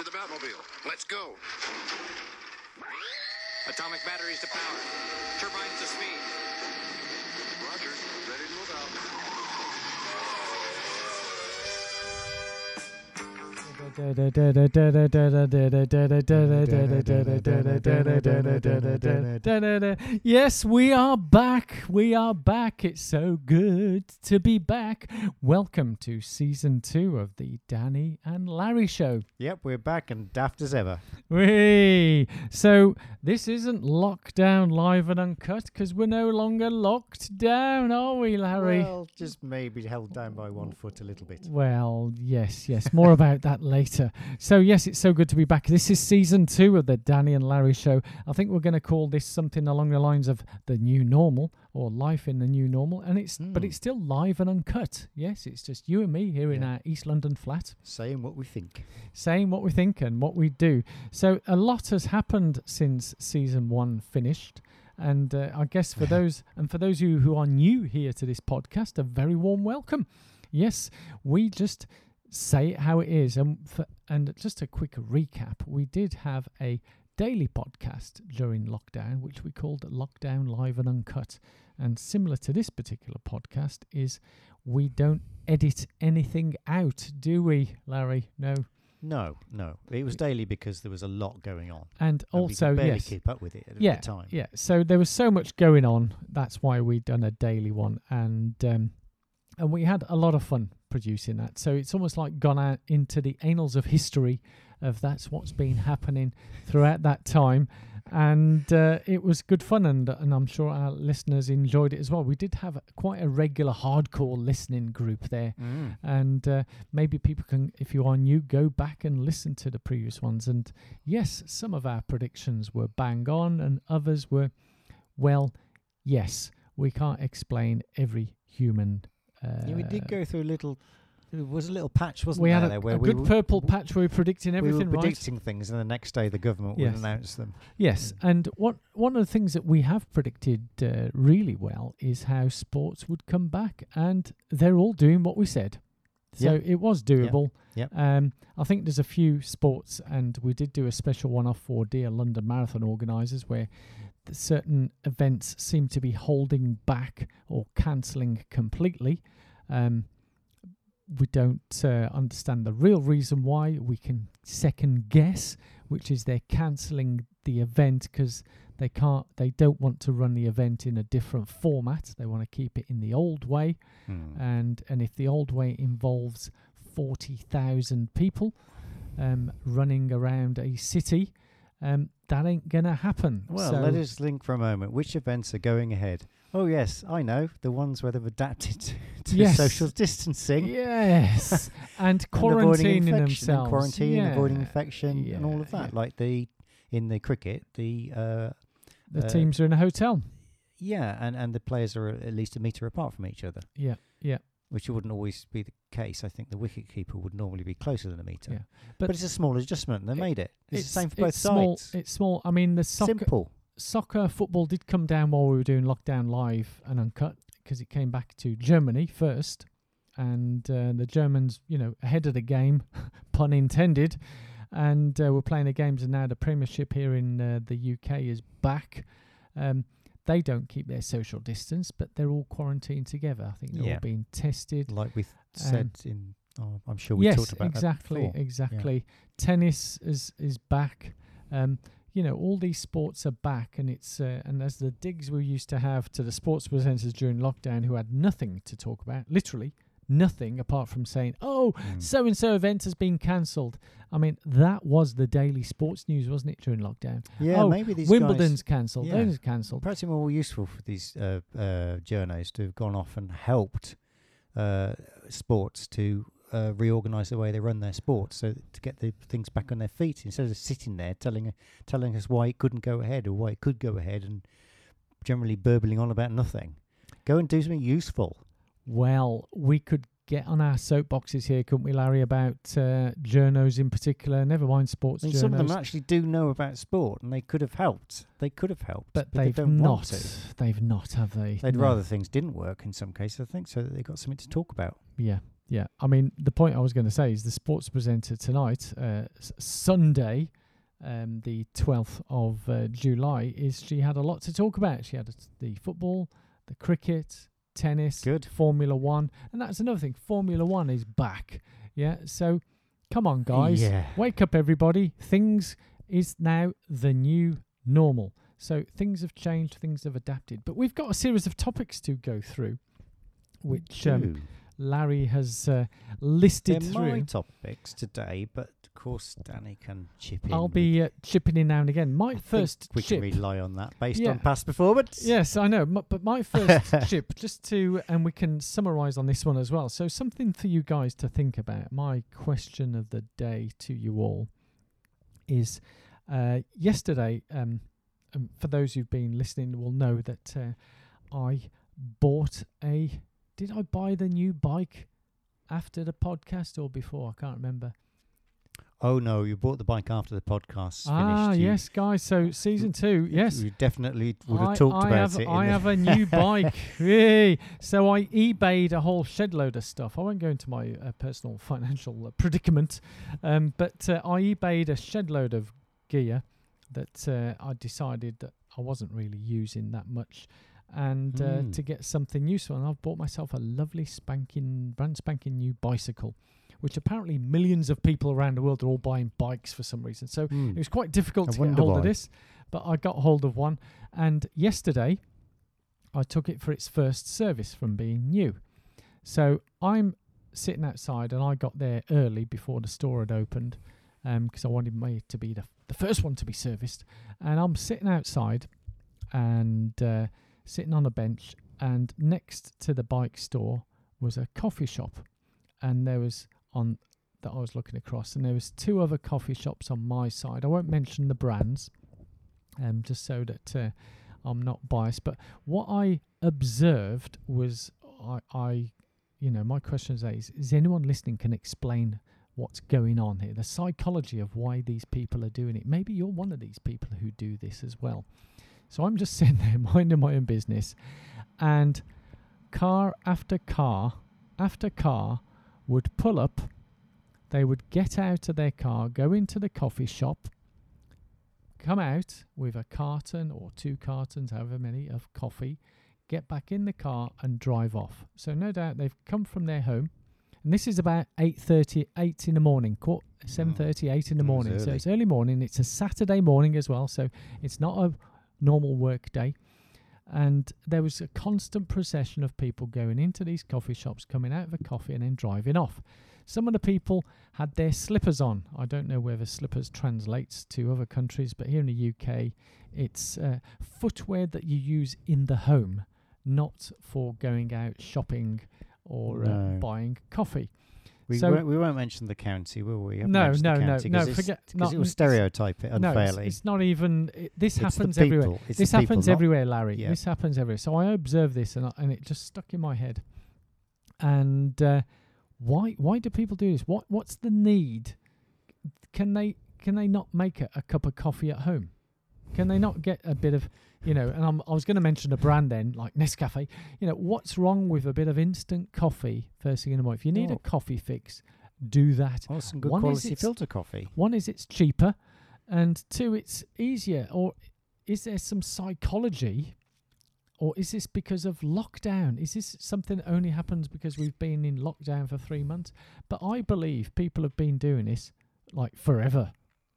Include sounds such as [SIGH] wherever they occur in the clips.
To the Batmobile. Let's go. Atomic batteries to power. Turbines to speed. Yes, we are back. We are back. It's so good to be back. Welcome to season two of the Danny and Larry show. Yep, we're back and daft as ever. Whee! So this isn't lockdown live and uncut because we're no longer locked down, are we, Larry? Well, just maybe held down by one foot a little bit. Well, yes, yes. More about that [LAUGHS] later. So, yes, it's so good to be back. This is season two of the Danny and Larry show. I think we're going to call this something along the lines of the new normal or life in the new normal. And it's, but Hmm. it's still live and uncut. Yes, it's just you and me here in our East London flat Saying what we think. saying what we think and what we do. So, a lot has happened since season one finished. And uh, I guess for [LAUGHS] those and for those of you who are new here to this podcast, a very warm welcome. Yes, we just say it how it is. And for, and just a quick recap, we did have a daily podcast during lockdown, which we called Lockdown Live and Uncut. And similar to this particular podcast, is we don't edit anything out, do we, Larry? No. No, no. It was daily because there was a lot going on. And and we also, could barely yes, keep up with it at yeah, the time. yeah. So there was so much going on. That's why we done a daily one, and um, and we had a lot of fun producing that. So it's almost like gone out into the annals of history of that's what's been happening throughout that time. And uh, it was good fun, and and I'm sure our listeners enjoyed it as well. We did have quite a regular hardcore listening group there, Mm. and uh, maybe people can if you are new go back and listen to the previous ones and yes some of our predictions were bang on and others were well yes we can't explain every human Yeah, we did go through a little. It was a little patch, wasn't it? we there? had a, there, a we good purple patch where we were predicting everything. We were right predicting things, and the next day the government Yes. would announce them. Yes, and what one of the things that we have predicted uh, really well is how sports would come back, and they're all doing what we said. So Yeah. it was doable. Yep. Um, I think there's a few sports, and we did do a special one off for dear London Marathon organisers where certain events seem to be holding back or cancelling completely. Um, we don't uh, understand the real reason why. We can second guess, which is they're cancelling the event because they can't, they don't want to run the event in a different format. They want to keep it in the old way, Hmm. and and if the old way involves forty thousand people um, running around a city, um, that ain't gonna happen. Well, so let us think for a moment. Which events are going ahead? Oh yes, I know the ones where they've adapted to, [LAUGHS] to Yes. social distancing. yes, [LAUGHS] and and avoiding quarantining infection, themselves, and quarantine, avoiding Yeah, infection, and all of that. yeah. Like the in the cricket, the uh, The uh, teams are in a hotel. yeah, and and the players are at least a meter apart from each other, Yeah, yeah. Which wouldn't always be the case. I think the wicket keeper would normally be closer than a meter. Yeah. But, But it's a small adjustment. They it- made it. It's, the same for both it's small, sides. It's small. I mean, the soccer, Simple. soccer, football did come down while we were doing lockdown live and uncut because it came back to Germany first, and uh, the Germans, you know, ahead of the game, [LAUGHS] pun intended, and uh, we're playing the games, and now the Premiership here in uh, the UK is back. Um, they don't keep their social distance, but they're all quarantined together. I think they're Yeah. all being tested. Like we th- said in. Oh, I'm sure we yes, talked about exactly, exactly. Tennis is is back. Um, you know, all these sports are back, and it's uh, and as the digs we used to have to the sports presenters during lockdown, who had nothing to talk about, literally nothing apart from saying, "Oh, so and so event has been cancelled." I mean, that was the daily sports news, wasn't it, during lockdown? Yeah, oh, maybe these Wimbledon's cancelled. yeah. Those are cancelled. perhaps it's more useful for these uh, uh, journos to have gone off and helped uh, sports to uh, reorganise the way they run their sports, so to get the things back on their feet instead of sitting there telling telling us why it couldn't go ahead or why it could go ahead and generally burbling on about nothing. Go and do something useful. Well, we could get on our soapboxes here, couldn't we, Larry, about uh, journos in particular? Never mind sports I mean, journos. some of them actually do know about sport, and they could have helped. They could have helped, but they they've don't not. They've not, have they? They'd No. rather things didn't work in some cases, I think, so that they got something to talk about. Yeah, Yeah, I mean, the point I was going to say is the sports presenter tonight, uh, s- Sunday, um, the 12th of uh, July, is she had a lot to talk about. She had the football, the cricket, tennis, Good. Formula One, and that's another thing. Formula One is back. Yeah, so come on, guys, Yeah. wake up, everybody. Things is now the new normal. So things have changed, things have adapted, but we've got a series of topics to go through, which um. Larry has uh, listed They're through. my topics today, but of course Danny can chip in. I'll be uh, chipping in now and again. My I first we chip. can rely on that based Yeah. on past performance. Yes, I know, m- but my first [LAUGHS] chip, just to, and we can summarise on this one as well. So something for you guys to think about. My question of the day to you all is: uh, yesterday, um, um, for those who've been listening, will know that uh, I bought a. Did I buy the new bike after the podcast or before? I can't remember. Oh no, you bought the bike after the podcast Ah. You- yes, guys. So season two, yes. You definitely would have I, talked I about have, it. I have a new [LAUGHS] bike. Yay. So I eBayed a whole shed load of stuff. I won't go into my uh, personal [LAUGHS] financial uh, predicament, um, but uh, I eBayed a shed load of gear that uh, I decided that I wasn't really using that much. And uh, Mm. to get something useful, and I've bought myself a lovely spanking, brand spanking new bicycle, which apparently millions of people around the world are all buying bikes for some reason. So Hmm. it was quite difficult I to get hold of this, but I got hold of one. And yesterday, I took it for its first service from being new. So I'm sitting outside, and I got there early before the store had opened because I wanted me to be the, the first one to be serviced. And I'm sitting outside and uh, sitting on a bench, and next to the bike store was a coffee shop, and there was on that I was looking across, and there was two other coffee shops on my side. I won't mention the brands, um, just so that uh, I'm not biased. But what I observed was, I, I, you know, my question is, is, is anyone listening can explain what's going on here? The psychology of why these people are doing it. Maybe you're one of these people who do this as well. So I'm just [LAUGHS] sitting there minding my own business, and car after car after car would pull up. They would get out of their car, go into the coffee shop, come out with a carton or two cartons, however many, of coffee, get back in the car and drive off. So no doubt they've come from their home, and this is about 8:30, 8 in the morning, quar- 7:30, mm. 8 in the mm, was morning. So it's early morning. It's a Saturday morning as well, so it's not a normal work day. And there was a constant procession of people going into these coffee shops, coming out of a coffee, and then driving off. Some of the people had their slippers on. I don't know whether slippers translates to other countries, but here in the UK, it's uh, footwear that you use in the home, not for going out shopping or uh, buying coffee. We, so- won't, we won't mention the county, will we? No, no, no, no, forget- 'cause it will stereotype it No, unfairly. it's, it's not even. It, this It's happens everywhere. It's this people, happens not- everywhere, Larry. Yeah. This happens everywhere. So I observed this, and I, and it just stuck in my head. And uh, why why do people do this? What what's the need? Can they can they not make a, a cup of coffee at home? Can they not get a bit of you know? And I'm, I was going to mention a brand then, like Nescafe. You know, what's wrong with a bit of instant coffee first thing in the morning? If you need a oh. coffee fix, do that. Well, some good One is quality filter coffee. One is it's cheaper, and two, it's easier. Or is there some psychology, or is this because of lockdown? Is this something that only happens because we've been in lockdown for three months? But I believe people have been doing this like forever,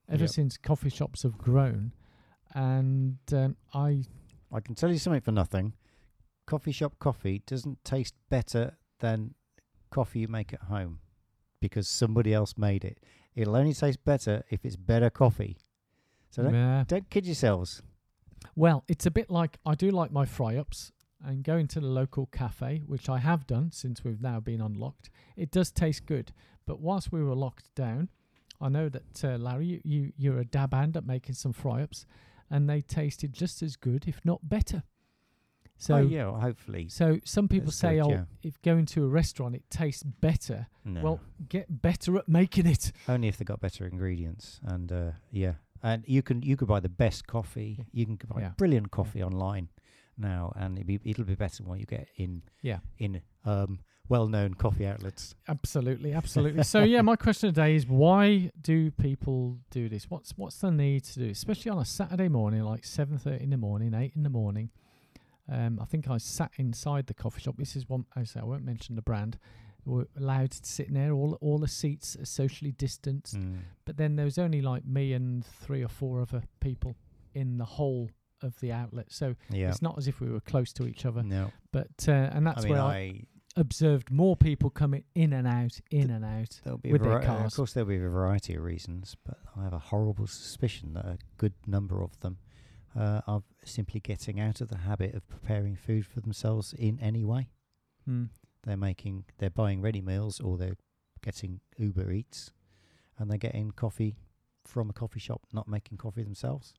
ever Yep. since coffee shops have grown. And um, I, I can tell you something for nothing. Coffee shop coffee doesn't taste better than coffee you make at home because somebody else made it. It'll only taste better if it's better coffee. So don't, Nah. don't kid yourselves. Well, it's a bit like I do like my fry ups and going to the local cafe, which I have done since we've now been unlocked. It does taste good, but whilst we were locked down, I know that uh, Larry, you, you you're a dab hand at making some fry ups, and they tasted just as good, if not better. So, oh, yeah, well, hopefully. so some people That's say, good, "Oh, yeah. if going to a restaurant, it tastes better." No. Well, get better at making it. only if they got better ingredients. And uh, yeah, and you can you could buy the best coffee. You can buy Yeah. brilliant coffee online now, and it'll be it'll be better than what you get in Yeah. in um well-known coffee outlets. Absolutely, absolutely. [LAUGHS] so yeah, my question today is why do people do this? What's what's the need to do, especially on a Saturday morning, like seven thirty in the morning, eight in the morning? Um, I think I sat inside the coffee shop. This is one. I say I won't mention the brand. We're allowed to sit in there. All all the seats are socially distanced, Mm. but then there was only like me and three or four other people in the whole of the outlet. So Yeah. it's not as if we were close to each other. No, But uh, and I that's mean, where I, I observed more people coming in and out, in and out. there'll be with a their vari- cars. Of course, there'll be a variety of reasons, but I have a horrible suspicion that a good number of them uh, are simply getting out of the habit of preparing food for themselves in any way. Hmm. They're making, they're buying ready meals, or they're getting Uber Eats, and they're getting coffee from a coffee shop, not making coffee themselves.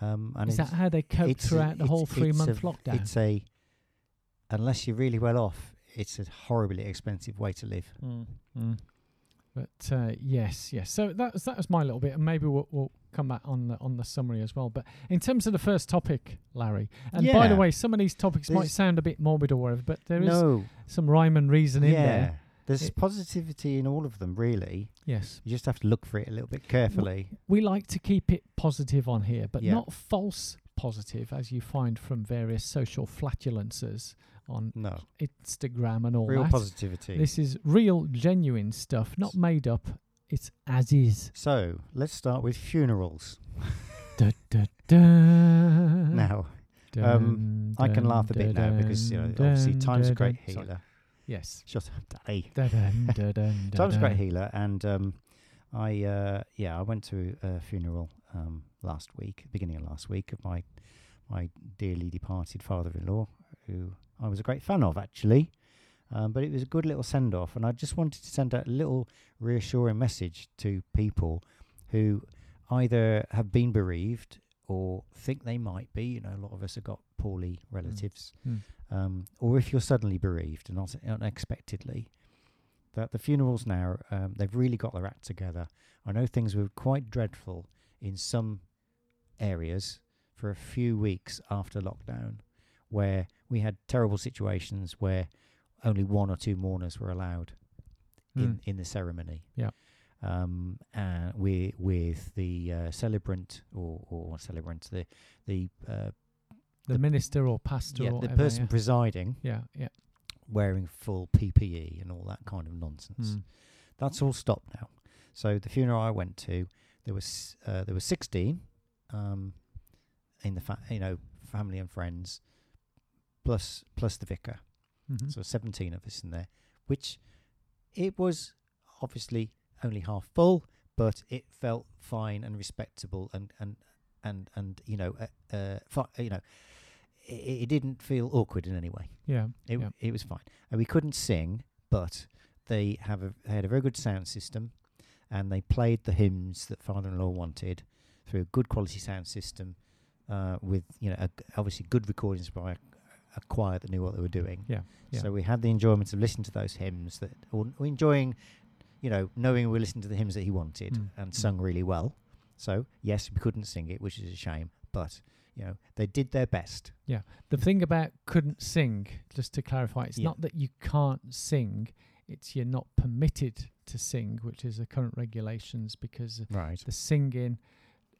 Um, and Is that how they coped it's a- throughout the whole three month lockdown? It's a unless you're really well off, it's a horribly expensive way to live. Mm, mm. But uh, yes, yes. So that was that was my little bit, and maybe we'll, we'll come back on the on the summary as well. But in terms of the first topic, Larry, and by the way, some of these topics might sound a bit morbid or whatever, but there is no, some rhyme and reason in there. there's It- positivity in all of them. Really, Yes, you just have to look for it a little bit carefully. we like to keep it positive on here, but Yeah. not false positive, as you find from various social flatulences on No, Instagram and all real that. positivity. This is real, genuine stuff, not made up. It's as is. so let's start with funerals. Da, da, da. now, um, I can laugh a bit now because you know obviously time's a great healer. Yes. Shut up, [LAUGHS] Daddy. Da, dun, da, dun, da, Time's a great healer, and um, I uh, yeah I went to a funeral um, last week, beginning of last week, of my my dearly departed father-in-law, who I was a great fan of actually. Um, but it was a good little send off, and I just wanted to send out a little reassuring message to people who either have been bereaved or think they might be. You know, a lot of us have got poorly relatives, Mm. um, or if you're suddenly bereaved and un- unexpectedly, that the funerals now um, they've really got their act together. I know things were quite dreadful in some areas for a few weeks after lockdown, where we had terrible situations where only one or two mourners were allowed in, Mm. in the ceremony. Yeah. Um, and we with the uh, celebrant or or celebrant the the uh, The, the- minister or pastor yeah, or the person presiding yeah. yeah, yeah. wearing full PPE and all that kind of nonsense. Mm. That's all stopped now. So the funeral I went to, there was uh, there was sixteen, um, in the fa- you know family and friends, plus plus the vicar. Mhm. So seventeen of us in there, which it was obviously only half full, but it felt fine and respectable and and and and you know uh, uh fi- you know it, it didn't feel awkward in any way. yeah. It yeah. it was fine. And we couldn't sing, but they have a they had a very good sound system, and they played the hymns that father-in-law wanted through a good quality sound system, uh, with you know a, obviously good recordings by a, choir that knew what they were doing. Yeah, yeah. So we had the enjoyment of listening to those hymns that, or or enjoying, you know, knowing we listening to the hymns that he wanted Mm, and mm. sung really well. So yes, we couldn't sing it, which is a shame, but you know they did their best. Yeah. The thing about couldn't sing, just to clarify, it's Yeah. not that you can't sing, it's you're not permitted to sing, which is the current regulations because Right. the singing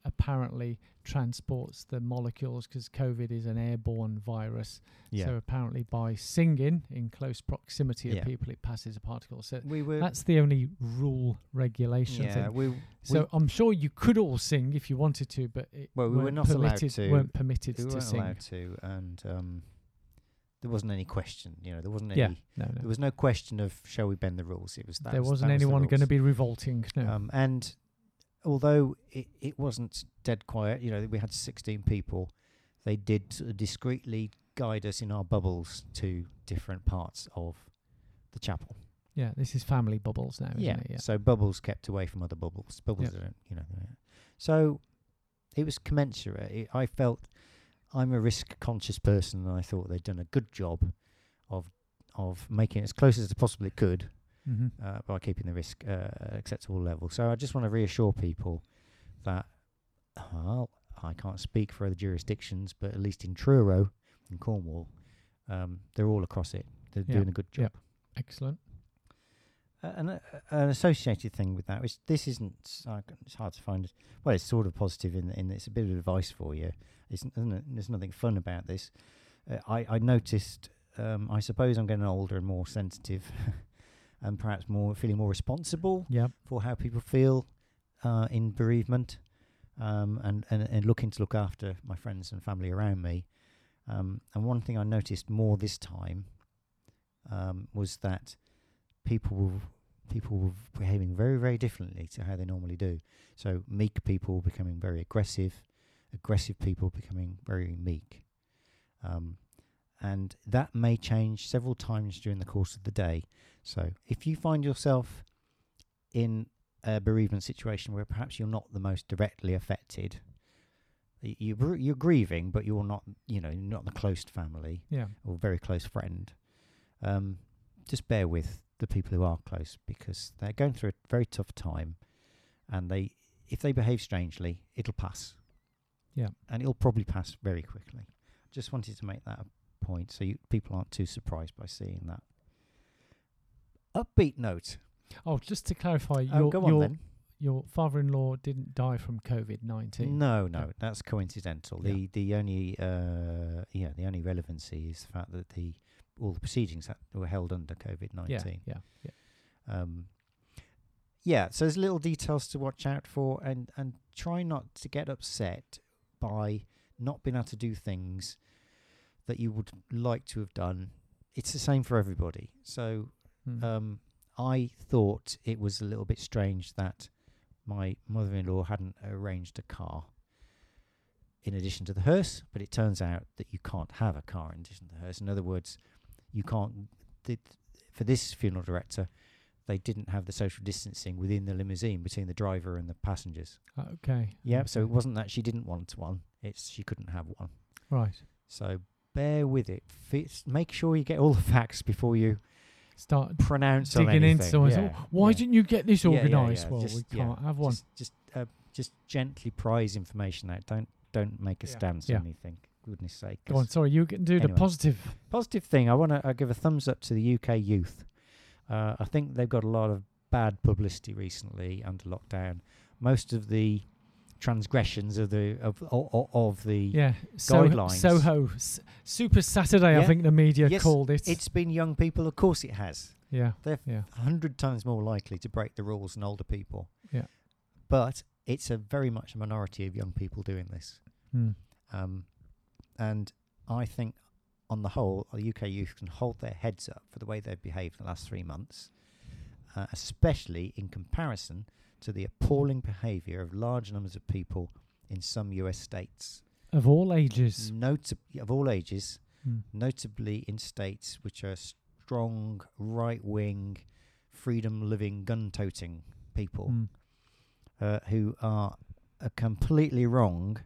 apparently transports the molecules because COVID is an airborne virus. Yeah. So apparently by singing in close proximity of Yeah. people, it passes a particle. So we were. that's the only rule regulation yeah. thing. We. So we- I'm sure you could all sing if you wanted to, but it Well, we were weren't not allowed permitted, to. weren't permitted we to weren't sing. allowed to, and um, there wasn't any question. You know, there wasn't Yeah, any. no, no. There was no question of shall we bend the rules. It was that. there was, wasn't that was the anyone going to be revolting. No. Um, and although it, it wasn't dead quiet, you know, we had 16 people, they did sort of discreetly guide us in our bubbles to different parts of the chapel. yeah, this is family bubbles now, yeah. Yeah. So bubbles kept away from other bubbles. Bubbles Yep. don't, you know. So it was commensurate. It, I felt I'm a risk conscious person, and I thought they'd done a good job of of making it as close as they possibly could Mm-hmm. uh, by keeping the risk uh, at acceptable level. So I just want to reassure people that well, I can't speak for other jurisdictions, but at least in Truro, in Cornwall, um, they're all across it. They're Yeah, doing a good job. Excellent. Uh, an, uh, an associated thing with that, which this isn't, c- it's hard to find. Well, it's sort of positive in, in it's a bit of advice for you. It's, isn't it? There's nothing fun about this. Uh, I, I noticed, um, I suppose I'm getting older and more sensitive [LAUGHS] and perhaps more feeling more responsible Yep. for how people feel uh, in bereavement um, and, and, and looking to look after my friends and family around me. Um, and one thing I noticed more this time um, was that people were, people were behaving very, very differently to how they normally do. So meek people becoming very aggressive, aggressive people becoming very meek. Um, and that may change several times during the course of the day. So if you find yourself in a bereavement situation where perhaps you're not the most directly affected, you, you're grieving, but you're not, you know, not the close family Yeah. or very close friend. Um, just bear with the people who are close because they're going through a very tough time, and they, if they behave strangely, it'll pass. Yeah. and it'll probably pass very quickly. Just wanted to make that a point so you, people aren't too surprised by seeing that. Upbeat note. Oh, just to clarify, Oh, your your your father-in-law didn't die from COVID nineteen. No, no, that's coincidental. Yeah. The the only uh, yeah the only relevancy is the fact that the all the proceedings that were held under COVID Yeah. nineteen. Yeah. Yeah. Um, yeah, so there's little details to watch out for, and and try not to get upset by not being able to do things that you would like to have done. It's the same for everybody. So Mm. um, I thought it was a little bit strange that my mother-in-law hadn't arranged a car in addition to the hearse, but it turns out that you can't have a car in addition to the hearse. In other words, you can't. Th- for this funeral director, they didn't have the social distancing within the limousine between the driver and the passengers. okay. Yeah, so it wasn't that she didn't want one; it's she couldn't have one. right. So bear with it. F- make sure you get all the facts before you Start pronounce on digging into anything. someone. Yeah, "Oh, why yeah. didn't you get this organised? Yeah, well, just, we can't have one. Just just, uh, just gently prize information out. Don't don't make a stance on anything. Goodness sake. Go on. Sorry, you can do the Anyway. positive. Positive thing. I want to give a thumbs up to the UK youth. Uh, I think they've got a lot of bad publicity recently under lockdown. Most of the transgressions of the of of, of the Yeah. So, guidelines. Soho S- Super Saturday. I think the media Yes, called it. it's been young people. Of course, it has. yeah. They're Yeah. a hundred times more likely to break the rules than older people. Yeah. But it's a very much a minority of young people doing this. Mm. Um, and I think, on the whole, the UK youth can hold their heads up for the way they've behaved in the last three months, uh, especially in comparison to the appalling behaviour of large numbers of people in some US states, Of all ages. Notab- of all ages, Mm. notably in states which are strong, right wing, freedom living, gun toting people Mm. uh, who are uh, completely wrong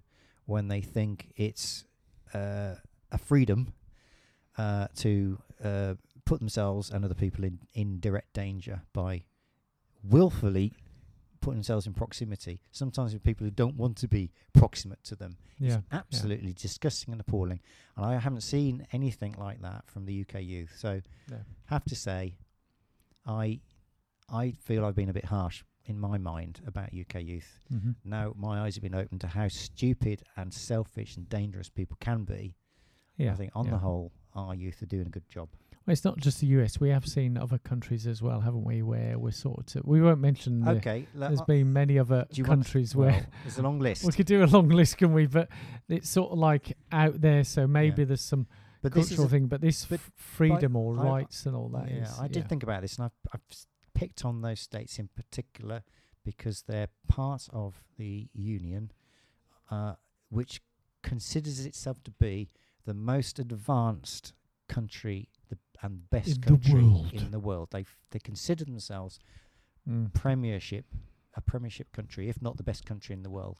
when they think it's uh, a freedom uh, to uh, put themselves and other people in, in direct danger by willfully putting themselves in proximity, sometimes with people who don't want to be proximate to them. Yeah. It's absolutely disgusting and appalling. And I haven't seen anything like that from the UK youth. So No. have to say, I I feel I've been a bit harsh in my mind about UK youth. hmm Now my eyes have been opened to how stupid and selfish and dangerous people can be. Yeah. I think on yeah. the whole, our youth are doing a good job. Well, it's not just the US. We have seen other countries as well, haven't we? Where we're sort of. We won't mention. The, Okay, le- There's been many other do you want- countries well, where there's a long list. [LAUGHS] we could do a long list, can we? But it's sort of like out there, so maybe Yeah. there's some but cultural thing. But this but freedom or I- rights and all that yeah, is- I did think about this, and I've, I've picked on those states in particular because they're part of the union, uh, which considers itself to be the most advanced country the, and the best In country world. in the world. They f- they consider themselves Mm. premiership, a premiership country, if not the best country in the world.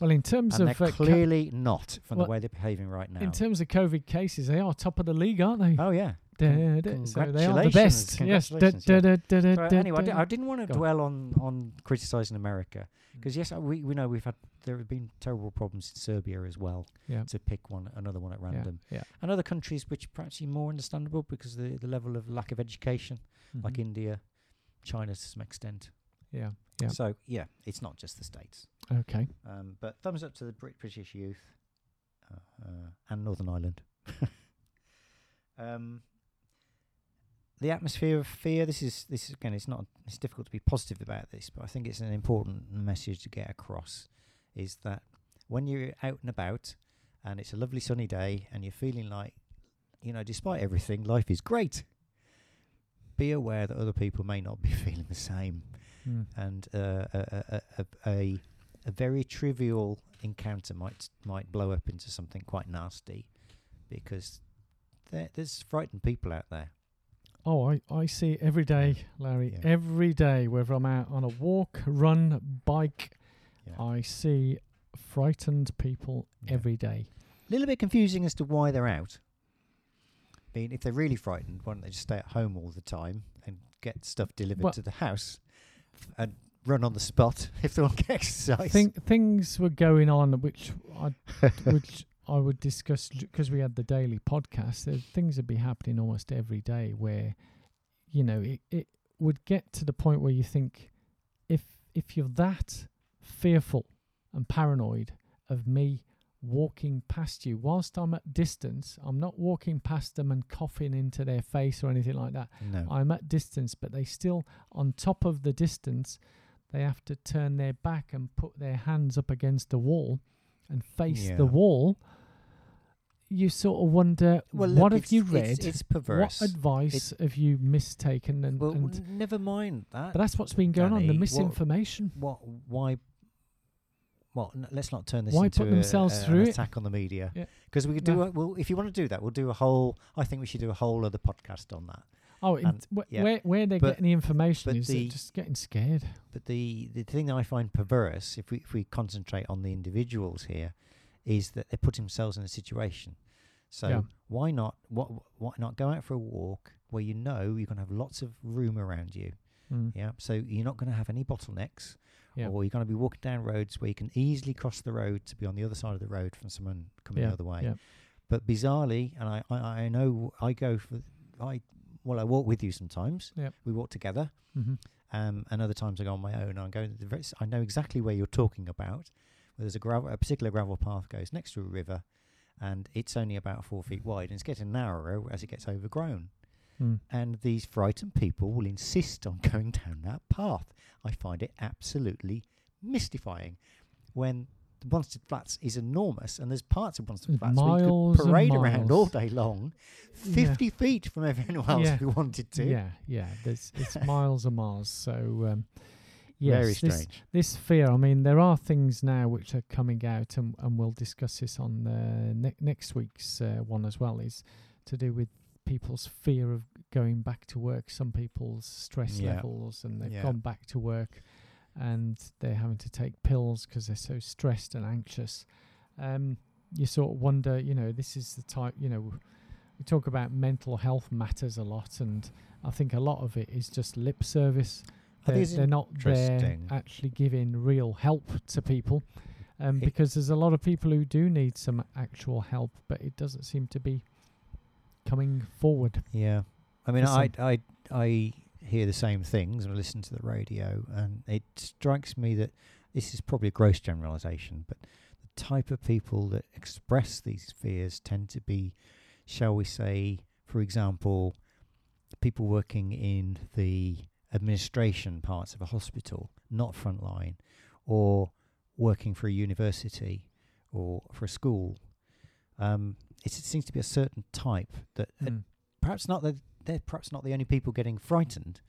Well, in terms And of they're uh, co- clearly not from well, the way they're behaving right now. in terms of COVID cases, they are top of the league, aren't they? oh yeah, Da, da. So they are the best. Yes. Da, Congratulations, yeah. da, anyway, I, di- I didn't want to dwell on on criticizing America because yes, uh, we we know we've had there have been terrible problems in Serbia as well. Yeah. To pick one another one at random, Yeah. and other countries which are perhaps more understandable because the the level of lack of education, like Mhm. India, China to some extent. Yeah. Yeah. So yeah, it's not just the states. Okay. Um, but thumbs up to the Brit- British youth uh, uh, and Northern Ireland. [LAUGHS] um, the atmosphere of fear. This is this is again. It's not. It's difficult to be positive about this, but I think it's an important message to get across. Is that when you're out and about, and it's a lovely sunny day, and you're feeling like, you know, despite everything, life is great. Be aware that other people may not be [LAUGHS] feeling the same Mm. and uh, a, a, a, a a very trivial encounter might might blow up into something quite nasty because there, there's frightened people out there. Oh, I, I see every day, Larry. Yeah. Every day, whether I'm out on a walk, run, bike, Yeah. I see frightened people Yeah. every day. A little bit confusing as to why they're out. I mean, if they're really frightened, why don't they just stay at home all the time and get stuff delivered Well- to the house and run on the spot [LAUGHS] if they want to exercise? Think things were going on which I [LAUGHS] which I would discuss because we had the daily podcast. There, things would be happening almost every day where, you know, it, it would get to the point where you think, if if you're that fearful and paranoid of me walking past you whilst I'm at distance, I'm not walking past them and coughing into their face or anything like that. no. I'm at distance, but they still, on top of the distance, they have to turn their back and put their hands up against the wall and face Yeah. the wall. You sort of wonder, well, what have you read? It's, it's perverse. what advice have you mistaken? And, well, and never mind that. but that's what's been going on. The misinformation. what why well n- let's not turn this Why into put themselves a- through an it? attack on the media Yeah. because we could do No. a, well if you want to do that we'll do a whole i think we should do a whole other podcast on that Oh, and- wh- yeah. where where they're But- getting the information is they're the- just getting scared. but the the thing that i find perverse if we if we concentrate on the individuals here is that they put themselves in a situation so Yeah. why not what why not go out for a walk where you know you're going to have lots of room around you Mm. yeah so you're not going to have any bottlenecks Yeah. or you're going to be walking down roads where you can easily cross the road to be on the other side of the road from someone coming Yeah, the other way. yeah. But bizarrely, and I, I, I know I go for I well I walk with you sometimes. Yep. We walk together, hmm um, and other times I go on my own. I go. Very, know exactly where you're talking about. Where there's a gravel, a particular gravel path goes next to a river, and it's only about four feet wide, and it's getting narrower as it gets overgrown Mm. and these frightened people will insist on [LAUGHS] going down that path. I find it absolutely mystifying when the Wanstead Flats is enormous and there's parts of Wanstead Flats where you could parade around all day long, Yeah. 50 feet from everyone else Yeah. who wanted to. Yeah, yeah. There's it's [LAUGHS] miles and miles. So um, yes, Very this, strange. this fear. I mean, there are things now which are coming out, and, and we'll discuss this on uh, ne- next week's uh, one as well. Is to do with people's fear of going back to work. Some people's stress Yeah. levels, and they've Yeah. gone back to work, and they're having to take pills because they're so stressed and anxious. Um, you sort of wonder, you know, this is the type, you know. We talk about mental health matters a lot, and I think a lot of it is just lip service. They're, they're not there actually giving real help to people, um, because there's a lot of people who do need some actual help, but it doesn't seem to be coming forward. Yeah. I mean, I, I, I hear the same things when I listen to the radio, and it strikes me that this is probably a gross generalization, but the type of people that express these fears tend to be, shall we say, for example, people working in the administration parts of a hospital, not frontline, or working for a university or for a school. Um, it seems to be a certain type that Mm. perhaps not that they're perhaps not the only people getting frightened,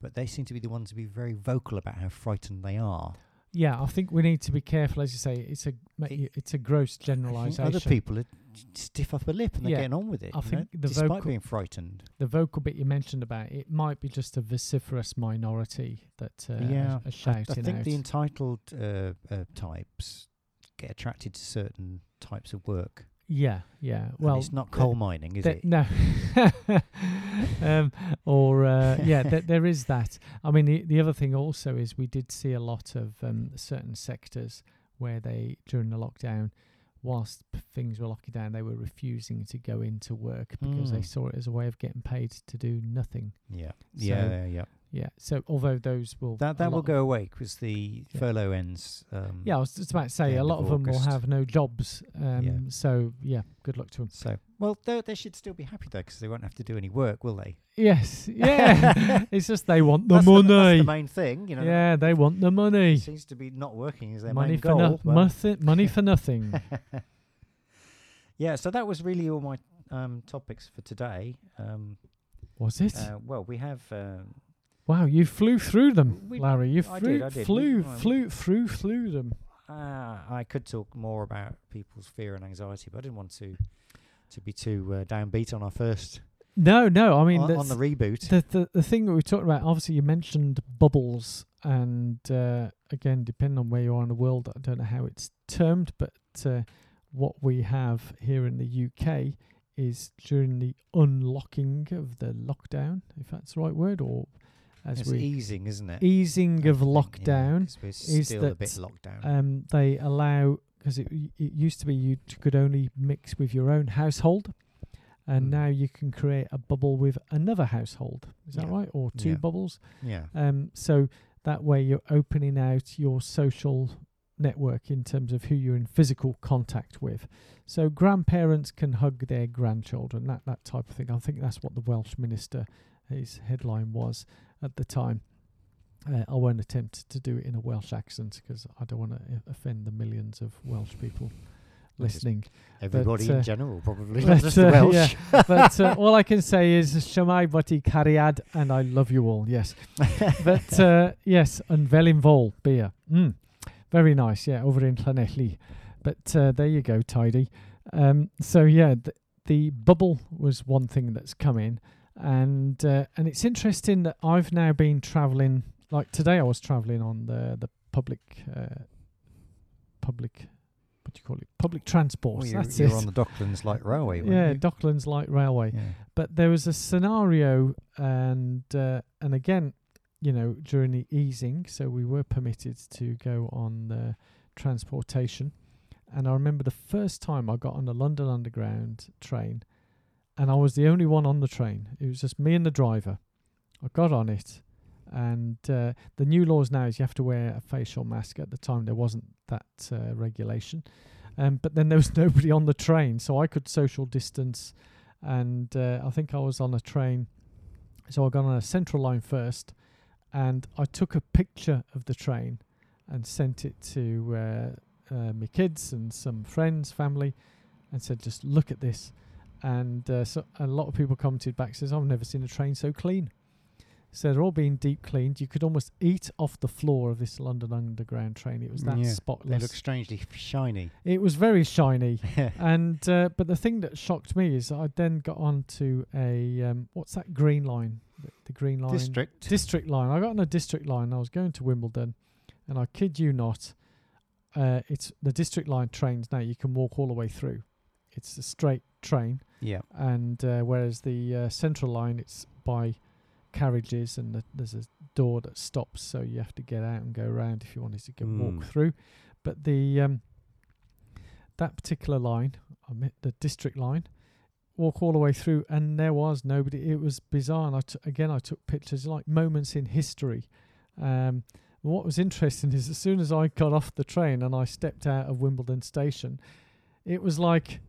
but they seem to be the ones to be very vocal about how frightened they are. Yeah, I think we need to be careful, as you say. It's a It- it's a gross generalisation. other people are stiff upper lip and they're getting on with it. I think know, the despite vocal- being frightened. the vocal bit you mentioned about it might be just a vociferous minority that uh, yeah, are, are I, I think out. the entitled uh, uh, types get attracted to certain types of work. Yeah, yeah. And Well, it's not coal mining, is th- it? No. [LAUGHS] um, or uh, [LAUGHS] yeah, th- there is that. I mean, the the other thing also is we did see a lot of um, certain sectors where they during the lockdown, whilst p- things were locking down, they were refusing to go into work because they Mm. saw it as a way of getting paid to do nothing. Yeah, So- yeah, yeah, yeah. So although those will That that will go away because the Yeah. furlough ends. Um, Yeah, I was just about to say a lot of of them will have no jobs. Um, Yeah. So yeah, good luck to them. So well, they they should still be happy though because they won't have to do any work, will they? Yes, [LAUGHS] yeah. it's just they want the that's money. The, that's the main thing, you know. yeah, they want the money. Seems to be not working is their Money main for goal. no- nothing. Money for nothing. [LAUGHS] yeah, so that was really all my um, topics for today. Um, Was it? uh, well, we have. Wow, you flew through them, we- Larry. You flew, did, did. flew, We- flew, flew, flew them. uh, I could talk more about people's fear and anxiety, but I didn't want to to be too uh, downbeat on our first No, no. I mean, on, on the reboot. the, the the thing that we talked about. Obviously, you mentioned bubbles, and uh, again, depending on where you are in the world, I don't know how it's termed, but uh, what we have here in the UK is during the unlocking of the lockdown, if that's the right word, or as it's we easing, isn't it? easing of think, yeah, is still a bit that, um, they allow because it it used to be you could only mix with your own household, and Mm. now you can create a bubble with another household. Is that right? Or two Yeah. bubbles. yeah. Um, so that way you're opening out your social network in terms of who you're in physical contact with. So grandparents can hug their grandchildren, that that type of thing. I think that's what the Welsh minister, his headline was at the time. Uh, I won't attempt to do it in a Welsh accent because I don't want to offend the millions of Welsh people listening. Everybody uh, in general, probably but, not just the uh, Welsh. yeah. but uh, all I can say is Shamai Bati Cariad, and I love you all. Yes, [LAUGHS] but uh, yes, and Felinfoel beer, mm. very nice. Yeah, over in Llanelli. But uh, there you go, tidy. Um, so yeah, the, the bubble was one thing that's come in, and uh, and it's interesting that I've now been travelling. Like today, I was travelling on the the public uh, public. What do you call it? Public transport. Well, you're, that's you're it. on the Docklands Light Railway, yeah, you? Docklands Light Railway yeah. but there was a scenario and uh, and again you know during the easing so we were permitted to go on the transportation and i remember the first time i got on the london underground train and i was the only one on the train it was just me and the driver i got on it and uh, the new laws now is you have to wear a facial mask at the time there wasn't that uh, regulation um, but then there was [LAUGHS] nobody on the train so i could social distance and uh, I think I was on a train. So I got on a central line first, and I took a picture of the train and sent it to uh, uh, my kids and some friends, family, and said, "Just look at this." And uh, so a lot of people commented back, says, "I've never seen a train so clean." So they're all being deep cleaned. You could almost eat off the floor of this London Underground train. It was that Yeah, They spotless. look strangely shiny. it was very shiny [LAUGHS] and uh, but the thing that shocked me is I then got on to a um, what's that green line? The, the green line District. district line. I got on a district line. I was going to Wimbledon, and I kid you not, uh, it's the district line trains now. You can walk all the way through. It's a straight train, yeah. and uh, whereas the uh, central line, it's by carriages, and the, there's a door that stops, so you have to get out and go around if you wanted to go walk Mm. through. But the um, that particular line, I meant the district line, walk all the way through, and there was nobody. It was bizarre. And I t- again, I took pictures like moments in history. Um, what was interesting is as soon as I got off the train and I stepped out of Wimbledon station, it was like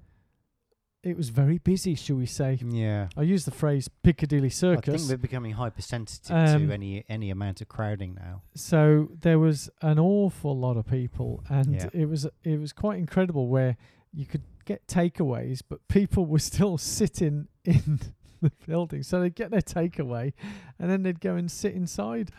it was very busy, shall we say? Yeah. I use the phrase Piccadilly Circus. I think we're becoming hypersensitive Um, to any any amount of crowding now. so there was an awful lot of people and Yeah. it was it was quite incredible where you could get takeaways but people were still [LAUGHS] sitting in the building so they'd get their takeaway and then they'd go and sit inside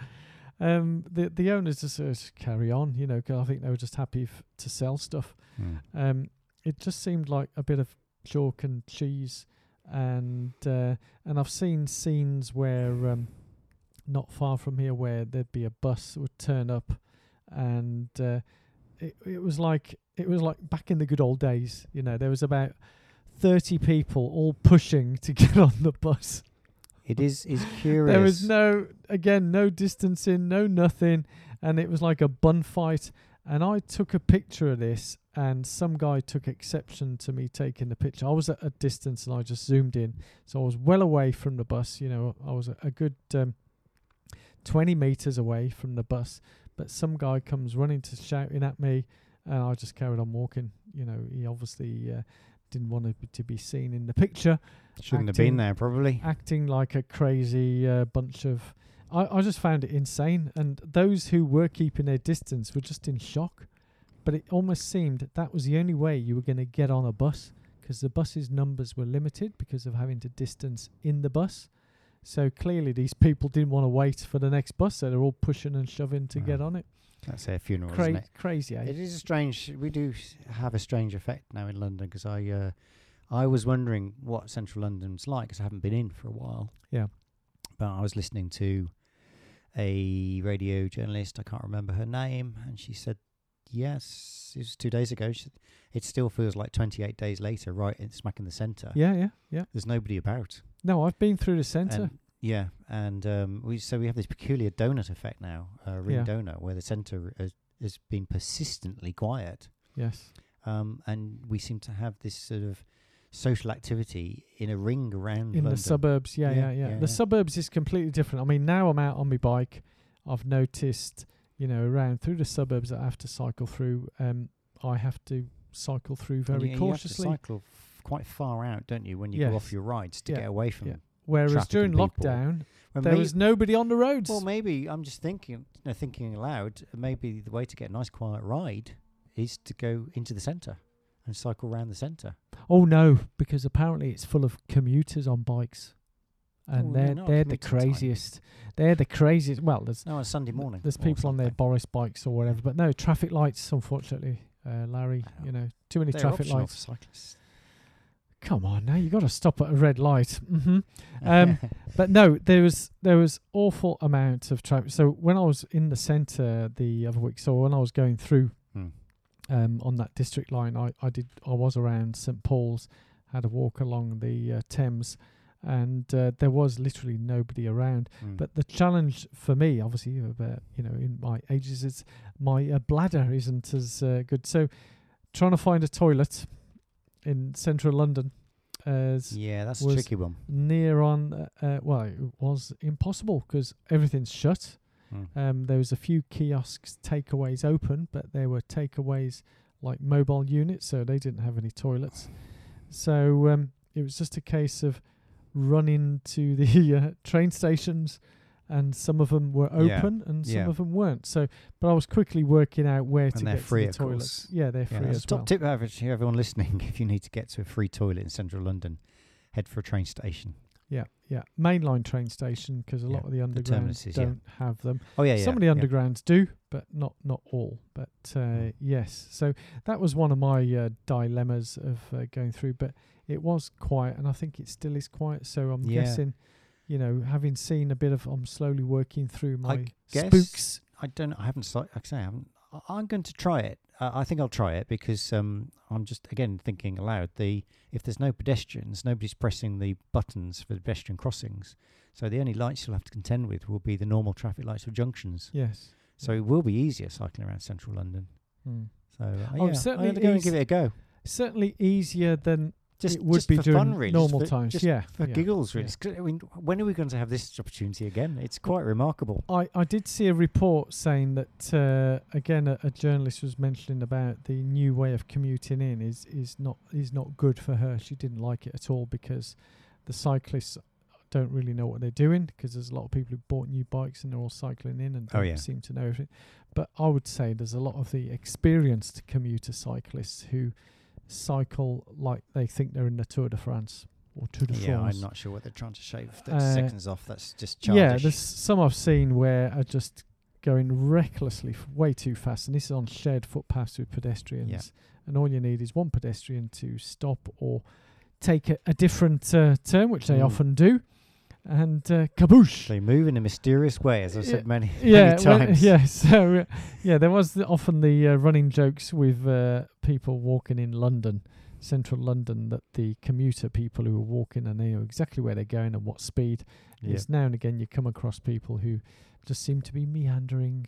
um the the owners just uh, carry on you know 'cause i think they were just happy f- to sell stuff Hmm. um, it just seemed like a bit of chalk and cheese, and uh, and I've seen scenes where um, not far from here where there'd be a bus that would turn up, and uh, it, it was like it was like back in the good old days. You know, there was about thirty people all pushing to [LAUGHS] get on the bus. It is is curious. [LAUGHS] There was no again no distancing, no nothing, and it was like a bun fight. And I took a picture of this, and some guy took exception to me taking the picture. I was at a distance, and I just zoomed in, so I was well away from the bus. You know, I was a, a good um, twenty meters away from the bus. But some guy comes running to shouting at me, and I just carried on walking. You know, he obviously uh, didn't want to be, to be seen in the picture Shouldn't have been there, probably. acting like a crazy uh, bunch of. I, I just found it insane, and those who were keeping their distance were just in shock. But it almost seemed that was the only way you were going to get on a bus because the bus's numbers were limited because of having to distance in the bus. So clearly, these [LAUGHS] people didn't want to wait for the next bus, so they're all pushing and shoving to get on it. That's their funeral, Cra- isn't it? Crazy, eh? It is a strange. We do have a strange effect now in London because I, uh, I was wondering what central London's like because I haven't been in for a while. Yeah. But I was listening to a radio journalist. I can't remember her name, and she said, "Yes, it was two days ago. She it still feels like 28 days later, right in smack in the centre. Yeah, yeah, yeah. There's nobody about. No, I've been through the centre. And, yeah, and um, we so we have this peculiar donut effect now, uh, ring Yeah. donut, where the centre has, has been persistently quiet yes. um, and we seem to have this sort of social activity in a ring around in London. the suburbs yeah, Yeah, yeah yeah yeah, the suburbs is completely different i mean now i'm out on my bike i've noticed you know around through the suburbs that i have to cycle through um i have to cycle through very you, you cautiously cycle f- quite far out, don't you, when you go off your rides to Yeah, get away from. yeah. whereas during lockdown Well, there was nobody on the roads well, maybe I'm just thinking, you know, thinking aloud. Maybe the way to get a nice quiet ride is to go into the centre and cycle around the centre. oh no because apparently it's full of commuters on bikes and Oh, they're they're the commuter time. craziest they're the craziest well there's No, on Sunday morning. There's people on their. Boris bikes or whatever, but no traffic lights. Unfortunately, uh, Larry, you know, too many They're traffic lights. cyclists. Come on, now you got to stop at a red light. Mm-hmm. [LAUGHS] Um, but no, there was there was awful amount of traffic. So when I was in the centre the other week, so when I was going through Hmm. um, on that district line, I, I did I was around St Paul's, had a walk along the uh, Thames, and uh, there was literally nobody around. Mm. But the challenge for me, obviously, about you know, in my ages, is my uh, bladder isn't as uh, good. So trying to find a toilet in central London as yeah, that's a tricky one. near on, uh, uh, well, it was impossible because everything's shut. Mm. Um, there was a few kiosks, takeaways open, but there were takeaways like mobile units, so they didn't have any toilets. So um, it was just a case of running to the [LAUGHS] uh, train stations, and some of them were Yeah. open and some Yeah. of them weren't. So, but I was quickly working out where to they're get free, to the toilets. course. Yeah, they're free that's as top well. tip average to everyone listening. [LAUGHS] If you need to get to a free toilet in central London, head for a train station. Yeah, yeah. Mainline train station because a Yeah, lot of the the undergrounds yeah. don't have them. Oh yeah, yeah. Some of the yeah. undergrounds do, but not not all. But uh, Mm. yes, so that was one of my uh, dilemmas of uh, going through. But it was quiet, and I think it still is quiet. So I'm Yeah. guessing, you know, having seen a bit of, I'm slowly working through my guess- spooks. I don't. I haven't. Like I say, I haven't. I- I'm going to try it. Uh, I think I'll try it because um, I'm just again thinking aloud. The if there's no pedestrians, nobody's pressing the buttons for the pedestrian crossings. So the only lights you'll have to contend with will be the normal traffic lights for junctions. Yes. So it will be easier cycling around central London. Mm. So uh, Oh, yeah, certainly I'm going to go and give it a go. Certainly easier than Just it would just be for during fun, really. normal just for, times. yeah. for yeah. giggles, really. yeah. I mean, when are we going to have this opportunity again? It's quite remarkable. I, I did see a report saying that uh, again a, a journalist was mentioning about the new way of commuting in is is not is not good for her. She didn't like it at all because the cyclists don't really know what they're doing because there's a lot of people who bought new bikes and they're all cycling in and Oh, don't yeah. seem to know everything. But I would say there's a lot of the experienced commuter cyclists who cycle like they think they're in the Tour de France or Tour de Yeah, France. I'm not sure what they're trying to shave Uh, seconds off. That's just childish. Yeah, there's some I've seen where are just going recklessly f- way too fast, and this is on shared footpaths with pedestrians. Yeah. And all you need is one pedestrian to stop or take a, a different uh, turn, which they Mm. often do. And uh, kaboosh. They move in a mysterious way, as I've Yeah, said many, yeah, many times. [LAUGHS] yeah. So uh, yeah, there was the, often the uh, running jokes with uh, people walking in London, central London, that the commuter people who are walking and they know exactly where they're going and what speed. Yeah. Is now and again you come across people who just seem to be meandering,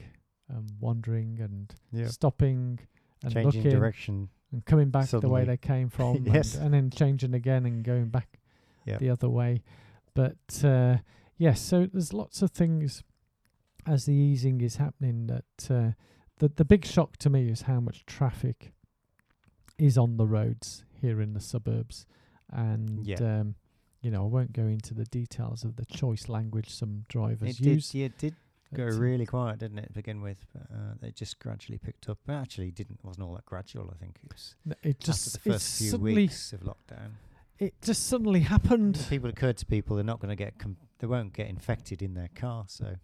um, wandering, and Yeah. stopping and Changing looking direction. and coming back the way they came [LAUGHS] from, Yes. and, and then changing again and going back the other way. But uh, yes, so there's lots of things as the easing is happening that uh, the the big shock to me is how much traffic is on the roads here in the suburbs, and Yeah. um, you know I won't go into the details of the choice language some drivers It use. did, yeah, it did go uh, really quiet, didn't it, to begin with? But, uh, they just gradually picked up. But actually, didn't wasn't all that gradual. I think it was n- It just after the first few suddenly weeks of lockdown. It just suddenly happened. The people occurred to people they're not going to get com- they won't get infected in their car. So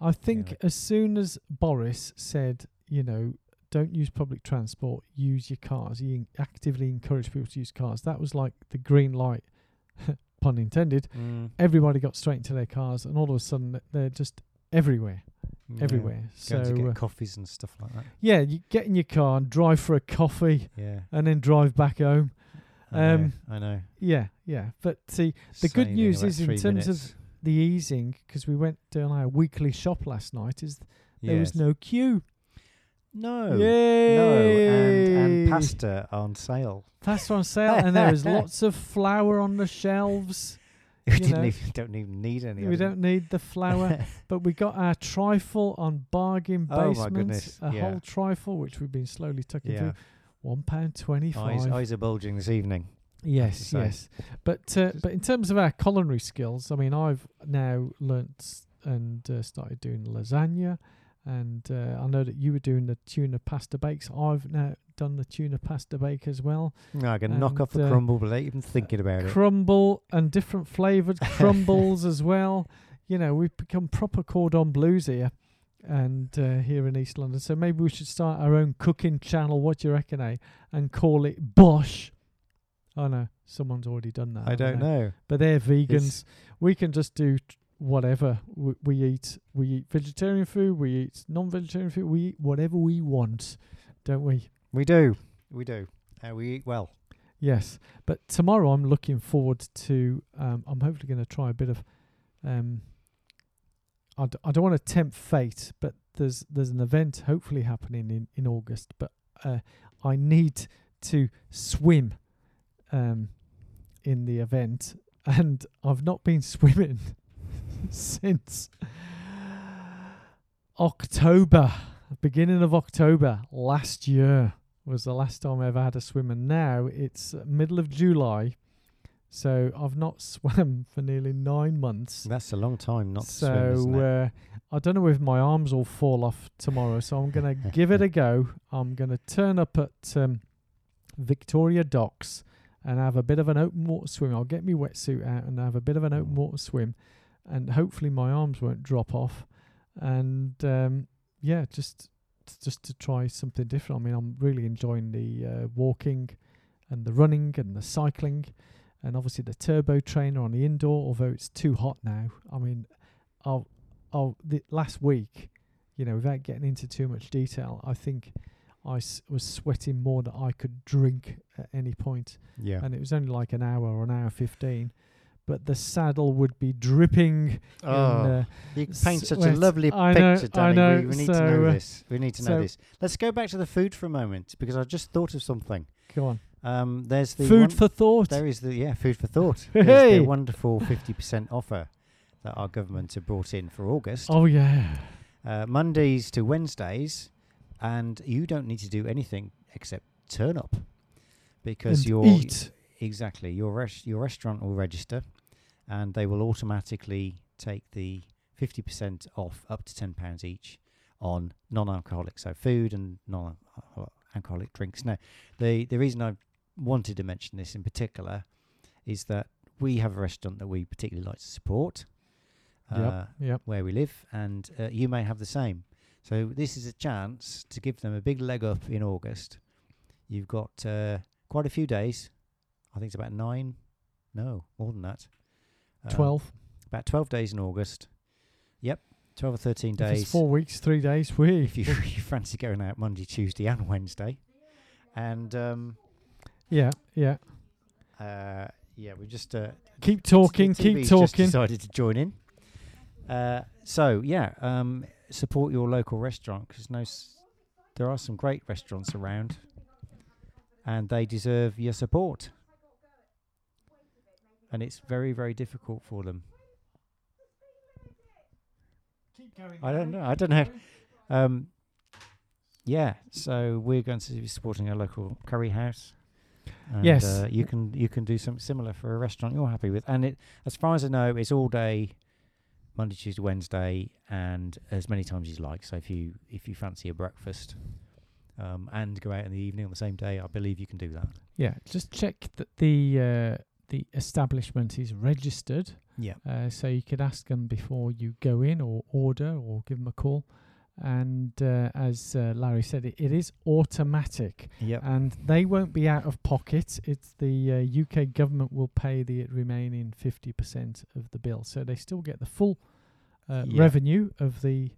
I think as soon as Boris said, you know, don't use public transport, use your cars, he actively encouraged people to use cars. That was like the green light, [LAUGHS] pun intended. Everybody got straight into their cars, and all of a sudden they're just everywhere, Yeah. everywhere. So Going to uh, get coffees and stuff like that. yeah, you get in your car and drive for a coffee, Yeah, and then drive back home. I know, Um, I know. Yeah, yeah. But see, the good news is in terms of the easing, because we went down our weekly shop last night, is there was no queue. no, Yay! no, and and pasta on sale. Pasta on sale, and there is [LAUGHS] lots of flour on the shelves. We didn't even, don't even need any. We don't need the flour, [LAUGHS] but we got our trifle on bargain basement. Oh my goodness, A yeah. whole trifle, which we've been slowly tucking Yeah, through. One pound twenty-five. eyes, eyes are bulging this evening. Yes, yes. But uh, but in terms of our culinary skills, I mean, I've now learnt and uh, started doing lasagna, and uh, I know that you were doing the tuna pasta bakes. I've now done the tuna pasta bake as well. No, I can knock off the uh, crumble without even thinking about it. Crumble and different flavoured [LAUGHS] crumbles as well. You know, we've become proper cordon bleus here, and uh, here in East London. So maybe we should start our own cooking channel. What do you reckon, eh? And call it Bosh. Oh no, someone's already done that. I don't they? know. but they're vegans. It's- We can just do t- whatever we, we eat. We eat vegetarian food. We eat non-vegetarian food. We eat whatever we want, don't we? We do. We do. Uh, we eat well. Yes. But tomorrow, I'm looking forward to. Um, I'm hopefully going to try a bit of. Um, I, d- I don't want to tempt fate, but there's there's an event hopefully happening in in August. But uh, I need to swim um, in the event, and I've not been [LAUGHS] swimming since October, beginning of October last year was the last time I ever had a swim, and now it's middle of July, so I've not [LAUGHS] swam for nearly nine months. That's a long time not to so swim, isn't uh, I don't know if my arms will fall off tomorrow, so I'm gonna [LAUGHS] give it a go. I'm gonna turn up at um, Victoria Docks and have a bit of an open water swim. I'll get my wetsuit out and have a bit of an open Mm. water swim, and hopefully my arms won't drop off. And um, yeah, just just to try something different. I mean, I'm really enjoying the uh, walking and the running and the cycling, and obviously the turbo trainer on the indoor. Although it's too hot now. I mean, I'll, I'll the last week, you know, without getting into too much detail, I think I s- was sweating more than I could drink at any point, yeah. and it was only like an hour or an hour fifteen. But the saddle would be dripping. in, Oh, uh, you paint such a lovely I know- picture, I Danny. know, we, we need to know uh, this. We need to know this. Let's go back to the food for a moment because I just thought of something. go on. Um, there's the Food for thought. There is the yeah food for thought. [LAUGHS] There's Hey! the wonderful fifty percent offer that our government have brought in for August. Oh yeah. Uh, Mondays to Wednesdays, and you don't need to do anything except turn up because and your eat. exactly your res- your restaurant will register, and they will automatically take the fifty percent off up to ten pounds each on non-alcoholic, so food and non-alcoholic drinks. Now, the the reason I wanted to mention this in particular is that we have a restaurant that we particularly like to support. Uh, Yep. where we live, and uh, you may have the same. So this is a chance to give them a big leg up in August. You've got uh, quite a few days. I think it's about nine. No, more than that. Um, Twelve. about 12 days in August. Yep, 12 or 13 If days. it's four weeks, three days. We if you, [LAUGHS] you fancy going out Monday, Tuesday, and Wednesday. And um, yeah, yeah. uh, yeah, we just uh, Keep talking. Keep just decided to join in. Uh, so yeah, um, support your local restaurant because no, s- there are some great restaurants around, and they deserve your support. And it's very, very difficult for them. I don't know. I don't know. Um, yeah, so we're going to be supporting a local curry house. And, Yes. uh, you can you can do something similar for a restaurant you're happy with, and it as far as I know, it's all day, Monday, Tuesday, Wednesday, and as many times as you like. So if you if you fancy a breakfast, um, and go out in the evening on the same day, I believe you can do that. Yeah, just check that the uh, the establishment is registered. Yeah. Uh, so you could ask them before you go in or order or give them a call. And uh, as uh, Larry said, it, it is automatic Yep. and they won't be out of pocket. It's the uh, UK government will pay the remaining 50% of the bill. So they still get the full uh, Yeah. revenue of the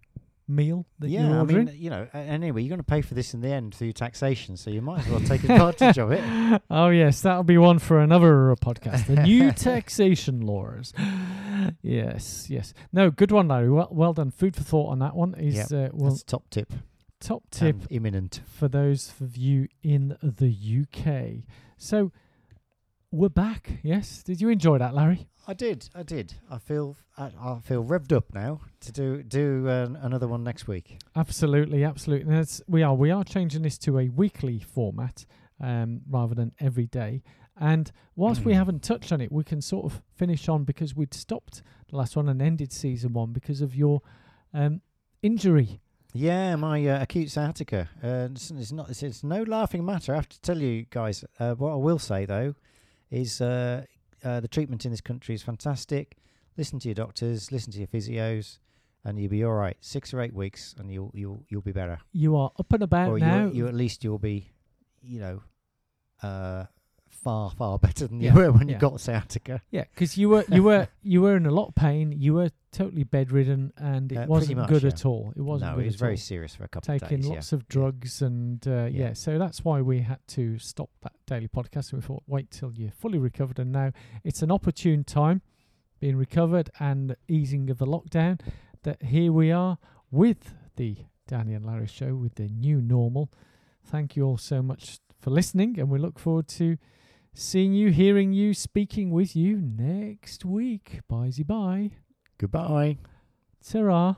meal that yeah, you're I mean, you know, anyway, you're going to pay for this in the end through taxation, so you might as well take advantage of it. [LAUGHS] oh yes, that'll be one for another podcast. The new [LAUGHS] taxation laws. Yes, yes. No, good one, Larry. Well, well done. Food for thought on that one. Is Yep, uh, well That's top tip. top tip and imminent. for those of you in the UK. So we're back. Yes. Did you enjoy that, Larry? I did. I did. I feel. I, I feel revved up now to do do uh, another one next week. Absolutely, absolutely. And That's, we are we are changing this to a weekly format um, rather than every day. And whilst we Mm. haven't touched on it, we can sort of finish on because we'd stopped the last one and ended season one because of your um, injury. Yeah, my uh, acute sciatica. Uh, it's, it's not. It's, it's no laughing matter. I have to tell you guys. Uh, what I will say though is uh, uh, the treatment in this country is fantastic. Listen to your doctors. Listen to your physios, and you'll be all right. Six or eight weeks, and you'll you'll you'll be better. You are up and about or now. you you at least you'll be, you know, uh, far far better than Yeah, you were when yeah. you got sciatica. yeah, because you were you were you were in a lot of pain. You were totally bedridden, and it Uh, wasn't much, good yeah. at all. It wasn't no, good it was very all. serious for a couple taking of days. Taking lots of drugs and uh, yeah. Yeah. so that's why we had to stop that daily podcast and we thought wait till you're fully recovered and now it's an opportune time being recovered and easing of the lockdown that here we are with the Danny and Larry show with the new normal thank you all so much for listening and we look forward to seeing you hearing you speaking with you next week. Bye bye Goodbye. ta